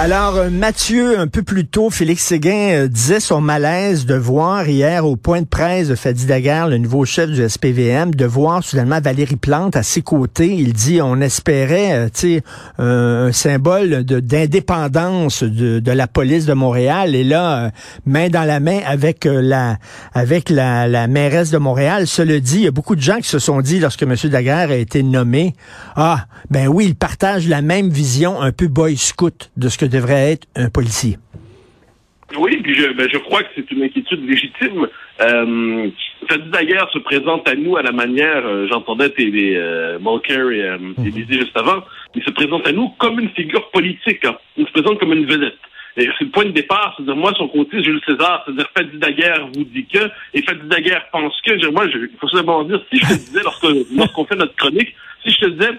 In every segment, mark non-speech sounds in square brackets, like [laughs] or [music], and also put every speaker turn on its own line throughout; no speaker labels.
Alors, euh, Mathieu, un peu plus tôt, Félix Séguin euh, disait son malaise de voir hier au point de presse de Fadi Daguerre, le nouveau chef du SPVM, de voir soudainement Valérie Plante à ses côtés. Il dit, on espérait, euh, tu sais, un symbole d'indépendance de, la police de Montréal. Et là, main dans la main avec la avec la, la mairesse de Montréal. Cela dit, il y a beaucoup de gens qui se sont dit, lorsque M. Daguerre a été nommé, ah, ben oui, il partage la même vision un peu boy scout de ce que devrait être un policier.
Oui, puis je, ben, je crois que c'est une inquiétude légitime. Euh, Fadi Daguerre se présente à nous à la manière, euh, j'entendais tes euh, Mulcair et euh, Élisée juste avant, il se présente à nous comme une figure politique. hein. Il se présente comme une vedette. Et c'est le point de départ, c'est-à-dire moi, son côté, Jules César, c'est-à-dire Fadi Daguerre vous dit que, et Fadi Daguerre pense que, Je- moi, il faut simplement dire, si je te disais, [laughs] lorsqu'on fait notre chronique, si je te disais,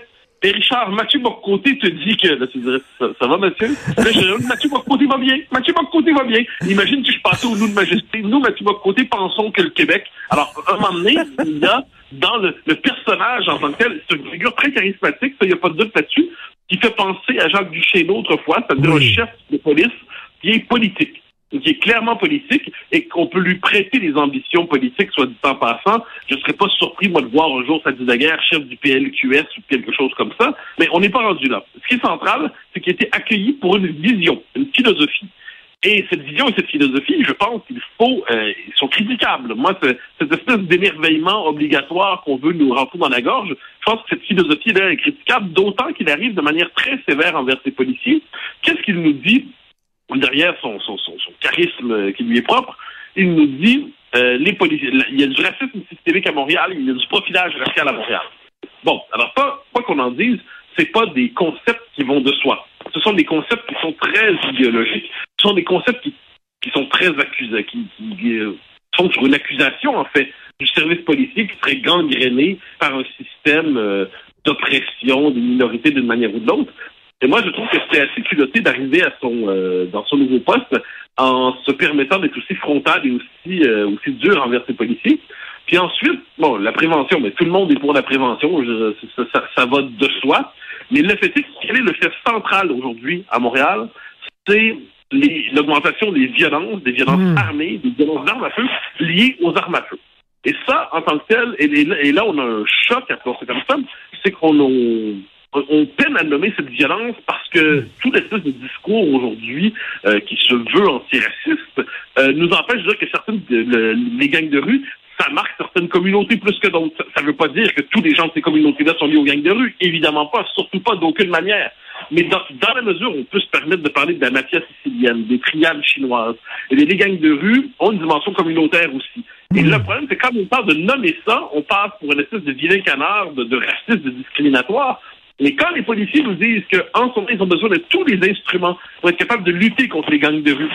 et Richard, Mathieu Bocoté te dit que, là, tu dirais, ça, ça va, Mathieu? Là, je Mathieu Bocoté va bien. Mathieu Bocoté va bien. Imagine que je passais au nous de majesté. Nous, Mathieu Bocoté, pensons que le Québec. Alors, à un moment donné, il y a, dans le, le personnage en tant que tel, c'est une figure très charismatique, ça, il n'y a pas de doute là-dessus, qui fait penser à Jacques Duchesneau autrefois, c'est-à-dire
Oui.
un chef de police qui est politique qui est clairement politique et qu'on peut lui prêter des ambitions politiques, soit dit en passant. Je ne serais pas surpris, moi, de voir un jour Sadi Daguerre, chef du PLQS ou quelque chose comme ça, mais on n'est pas rendu là. Ce qui est central, c'est qu'il a été accueilli pour une vision, une philosophie. Et cette vision et cette philosophie, je pense qu'il faut, euh, ils sont critiquables. Moi, cette espèce d'émerveillement obligatoire qu'on veut nous rentrer dans la gorge, je pense que cette philosophie-là est critiquable, d'autant qu'il arrive de manière très sévère envers ses policiers. Qu'est-ce qu'il nous dit derrière son, charisme euh, qui lui est propre? Il nous dit, euh, les policiers, il y a du racisme systémique à Montréal, il y a du profilage racial à Montréal. Bon, alors pas, quoi qu'on en dise, c'est pas des concepts qui vont de soi. Ce sont des concepts qui sont très idéologiques. Ce sont des concepts qui, sont très accusés, qui, euh, sont sur une accusation, en fait, du service policier qui serait gangréné par un système d'oppression des minorités d'une manière ou de l'autre. Et moi, je trouve que c'est assez culotté d'arriver à son euh, dans son nouveau poste en se permettant d'être aussi frontal et aussi euh, aussi dur envers ses policiers. Puis ensuite, bon, la prévention, mais tout le monde est pour la prévention, je- ça, ça, ça va de soi. Mais le fait est que quel est le fait central aujourd'hui à Montréal, c'est l'augmentation des violences, des violences
Mm.
armées, des violences d'armes à feu liées aux armes à feu. Et ça, en tant que tel, et, et là- et là, on a un choc à penser comme ça, c'est qu'on on, on peine à nommer cette violence parce que tout l'espèce de discours aujourd'hui euh, qui se veut antiraciste euh, nous empêche de dire que certaines de- le- les gangs de rue ça marque certaines communautés plus que d'autres. Ça ne veut pas dire que tous les gens de ces communautés-là sont liés aux gangs de rue. Évidemment pas, surtout pas d'aucune manière. Mais dans, dans la mesure où on peut se permettre de parler de la mafia sicilienne, des triades chinoises, et les gangs de rue ont une dimension communautaire aussi. Et le problème, c'est quand on parle de nommer ça, on passe pour une espèce de vilain canard, de, de raciste, de discriminatoire. Mais quand les policiers nous disent qu'en ce ils ont besoin de tous les instruments pour être capables de lutter contre les gangs de rue,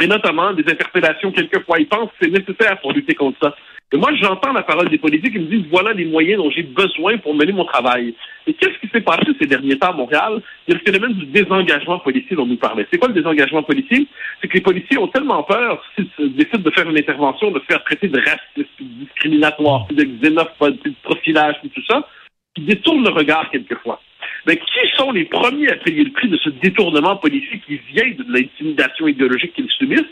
et notamment des interpellations quelquefois. Ils pensent que c'est nécessaire pour lutter contre ça. Et moi, j'entends la parole des politiques qui me disent voilà les moyens dont j'ai besoin pour mener mon travail. Et qu'est-ce qui s'est passé ces derniers temps à Montréal? Il y a le phénomène du désengagement policier dont nous parlait. C'est quoi le désengagement policier? C'est que les policiers ont tellement peur, s'ils décident de faire une intervention, de faire traiter de raciste, de discriminatoire, de xénophobe, de profilage, tout ça, qu'ils détournent le regard quelquefois. Mais qui sont les premiers à payer le prix de ce détournement policier qui vient de l'intimidation idéologique qu'ils subissent?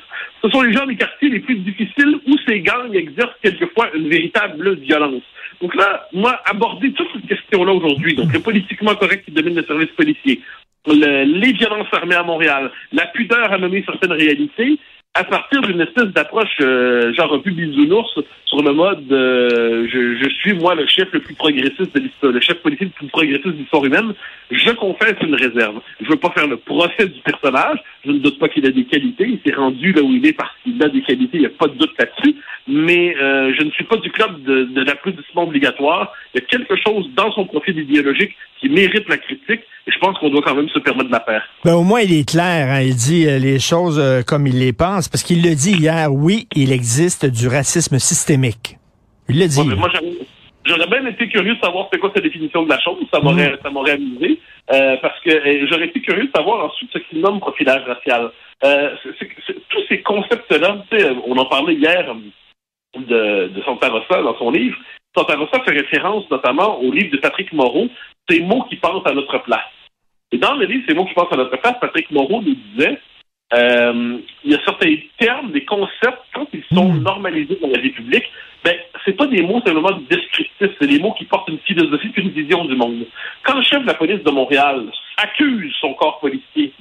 Ce sont les gens des quartiers les plus difficiles où ces gangs exercent quelquefois une véritable violence. Donc là, moi, aborder toute cette question-là aujourd'hui, donc le politiquement correct qui domine le service policier, le- les violences armées à Montréal, la pudeur à nommer certaines réalités, à partir d'une espèce d'approche euh, genre un peu bisounours sur le mode euh, je, suis moi le chef le plus progressiste de l'histoire, le chef politique le plus progressiste de l'histoire humaine, je confesse une réserve. Je veux pas faire le procès du personnage, je ne doute pas qu'il a des qualités, il s'est rendu là où il est parce qu'il a des qualités, il n'y a pas de doute là-dessus, mais euh, je ne suis pas du club de, de l'applaudissement obligatoire. Il y a quelque chose dans son profil idéologique qui mérite la critique, et je pense qu'on doit quand même se permettre de la faire.
Ben, au moins, il est clair. hein. Il dit euh, les choses comme il les pense. Parce qu'il le dit hier, oui, il existe du racisme systémique. Il le dit.
Ouais, mais moi, j'aurais- bien été curieux de savoir c'est quoi sa définition de la chose. Ça m'aurait, ça m'aurait amusé. Euh, parce que euh, j'aurais été curieux de savoir ensuite ce qu'il nomme profilage racial. Euh, tous ces concepts-là, on en parlait hier de, de Santa Rosa dans son livre. Santa Rosa fait référence notamment au livre de Patrick Moreau, Ces mots qui pensent à notre place. Et dans le livre Ces mots qui pensent à notre place, Patrick Moreau nous disait euh, il y a certains termes, des concepts, quand ils sont hmm. normalisés dans la vie publique, ben, c'est pas des mots simplement descriptifs, c'est des mots qui portent une philosophie puis une vision du monde. Quand le chef de la police de Montréal accuse son corps policier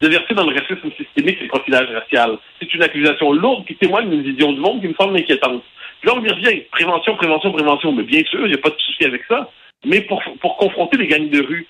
de verser dans le racisme systémique et le profilage racial, c'est une accusation lourde qui témoigne d'une vision du monde qui me semble inquiétante. Puis là, on y revient. Prévention, prévention, prévention. Mais bien sûr, il n'y a pas de souci avec ça. Mais pour, pour confronter les gangs de rue,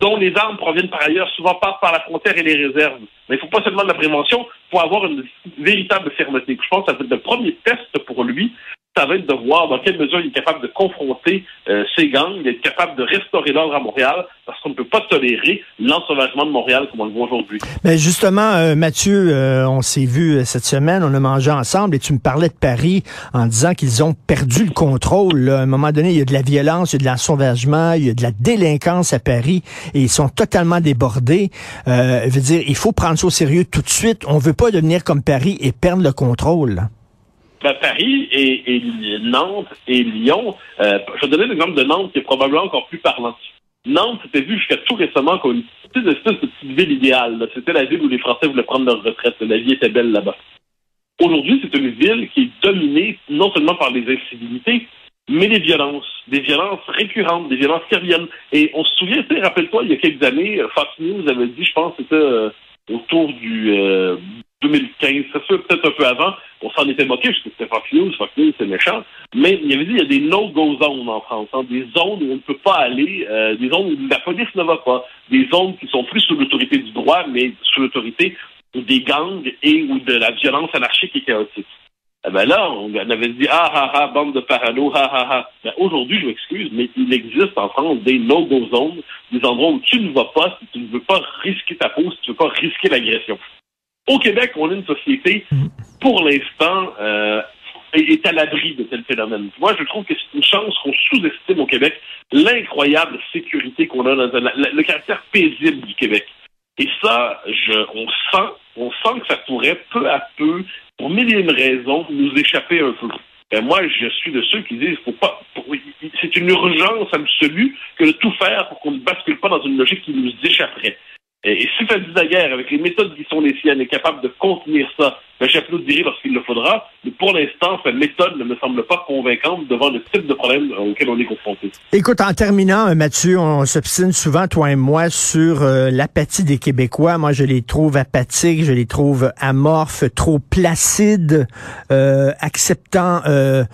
dont les armes proviennent par ailleurs, souvent passent par la frontière et les réserves. Mais il faut pas seulement de la prévention, pour avoir une véritable fermeté. Je pense que ça va être le premier test pour lui ça va être de voir dans quelle mesure il est capable de confronter euh, ces gangs, d'être capable de restaurer l'ordre à Montréal, parce qu'on ne peut pas tolérer l'ensauvagement de Montréal comme on le voit aujourd'hui.
Mais justement, euh, Mathieu, euh, on s'est vu cette semaine, on a mangé ensemble, et tu me parlais de Paris en disant qu'ils ont perdu le contrôle. À un moment donné, il y a de la violence, il y a de l'ensauvagement, il y a de la délinquance à Paris, et ils sont totalement débordés. je veux dire, il faut prendre ça au sérieux tout de suite. On veut pas devenir comme Paris et perdre le contrôle.
Paris et, Nantes et Lyon, euh, je vais donner l'exemple de Nantes qui est probablement encore plus parlant. Nantes, c'était vu jusqu'à tout récemment comme une de petite ville idéale. C'était la ville où les Français voulaient prendre leur retraite. La vie était belle là-bas. Aujourd'hui, c'est une ville qui est dominée non seulement par les incivilités, mais les violences, des violences récurrentes, des violences qui reviennent. Et on se souvient, rappelle-toi, il y a quelques années, Fox News avait dit, je pense, c'était euh, autour du euh, 2015, c'est sûr, peut-être un peu avant, on s'en était moqué parce que c'était Fox News, Fox News, c'est méchant. Mais il avait dit, il y a des no-go zones en France, hein, des zones où on ne peut pas aller, euh, des zones où la police ne va pas, des zones qui sont plus sous l'autorité du droit, mais sous l'autorité des gangs et ou de la violence anarchique et chaotique. Eh ben là, on avait dit ah ah ah bande de parano, ah ah ah. Ben aujourd'hui, je m'excuse, mais il existe en France des no-go zones, des endroits où tu ne vas pas si tu ne veux pas risquer ta peau, si tu ne veux pas risquer l'agression. Au Québec, on est une société, pour l'instant, euh, est à l'abri de tel phénomène. Moi, je trouve que c'est une chance qu'on sous-estime au Québec l'incroyable sécurité qu'on a dans le caractère paisible du Québec. Et ça, on sent, on sent que ça pourrait peu à peu, pour mille et raisons, nous échapper un peu. Ben moi, je suis de ceux qui disent, faut pas, c'est une urgence absolue que de tout faire pour qu'on ne bascule pas dans une logique qui nous échapperait. Et, si Daguerre, avec les méthodes qui sont les siennes, est capable de contenir ça, ben, j'applaudirai lorsqu'il le faudra. Mais pour l'instant, cette méthode ne me semble pas convaincante devant le type de problème auquel on est confronté.
Écoute, en terminant, euh, Mathieu, on s'obstine souvent, toi et moi, sur euh, l'apathie des Québécois. Moi, je les trouve apathiques, je les trouve amorphes, trop placides, euh, acceptant euh,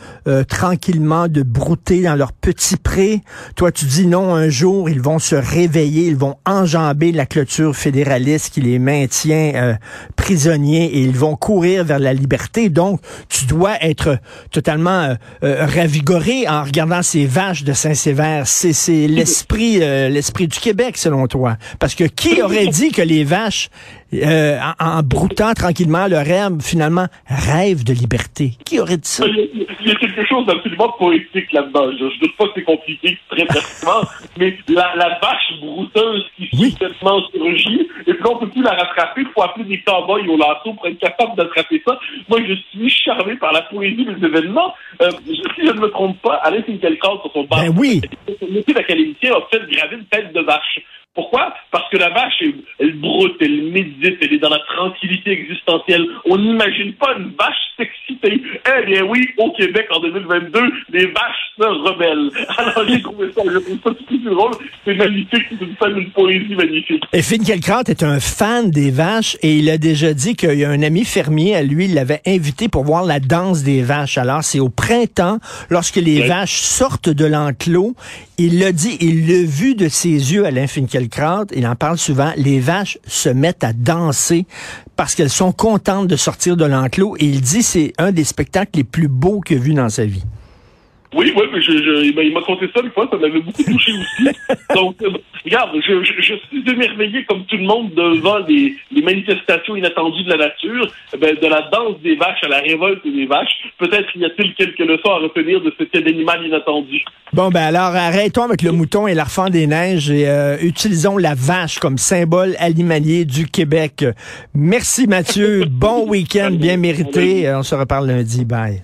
tranquillement de brouter dans leur petit pré. Toi, tu dis non, un jour, ils vont se réveiller, ils vont enjamber la clôture fédéraliste qui les maintient prisonniers et ils vont courir vers la liberté. Donc, tu dois être totalement euh, euh, ravigoré en regardant ces vaches de Saint-Sévère. C'est [laughs] l'esprit euh, l'esprit du Québec, selon toi. Parce que qui aurait dit que les vaches, en, broutant tranquillement leur herbe, finalement, rêvent de liberté? Qui aurait dit ça?
Il y a quelque chose d'absolument poétique là-dedans. Je, ne doute pas que c'est compliqué très pertinent, [laughs] mais la, vache brouteuse qui oui. complètement surgit, et puis on ne peut plus la rattraper, il faut appeler des cowboys au lasso pour être capable de ça. Moi, je suis charmé par la poésie des événements. Euh, si je ne me trompe pas, Alain Finkielkraut, sur son bar,
ben oui.
l'académicien, a fait graver une tête de vache. Pourquoi? Parce que la vache, elle, elle, broute, elle médite, elle est dans la tranquillité existentielle. On n'imagine pas une vache s'exciter. Eh bien oui, au Québec, en 2022, les vaches se rebellent. [laughs] Alors j'ai trouvé ça, j'ai trouvé ça tout drôle. C'est magnifique, c'est une, une poésie magnifique.
Et Finkielkraut est un fan des vaches et il a déjà dit qu'il y a un ami fermier à lui, il l'avait invité pour voir la danse des vaches. Alors c'est au printemps, lorsque les vaches sortent de l'enclos, il l'a dit, il l'a vu de ses yeux, Alain Finkielkraut, il en parle souvent, les vaches se mettent à danser parce qu'elles sont contentes de sortir de l'enclos et il dit c'est un des spectacles les plus beaux qu'il a vu dans sa vie.
Oui, oui, mais je, je, il m'a conté ça une fois, ça m'avait beaucoup touché aussi. [laughs] Donc, euh, regarde, je, suis émerveillé comme tout le monde devant les, les manifestations inattendues de la nature, eh ben, de la danse des vaches à la révolte des vaches. Peut-être y a-t-il quelques leçons à retenir de cet animal inattendu.
Bon, ben alors, arrêtons avec le mouton et l'arfan des neiges et euh, utilisons la vache comme symbole animalier du Québec. Merci Mathieu, [laughs] bon week-end bien mérité. On se reparle lundi. Bye.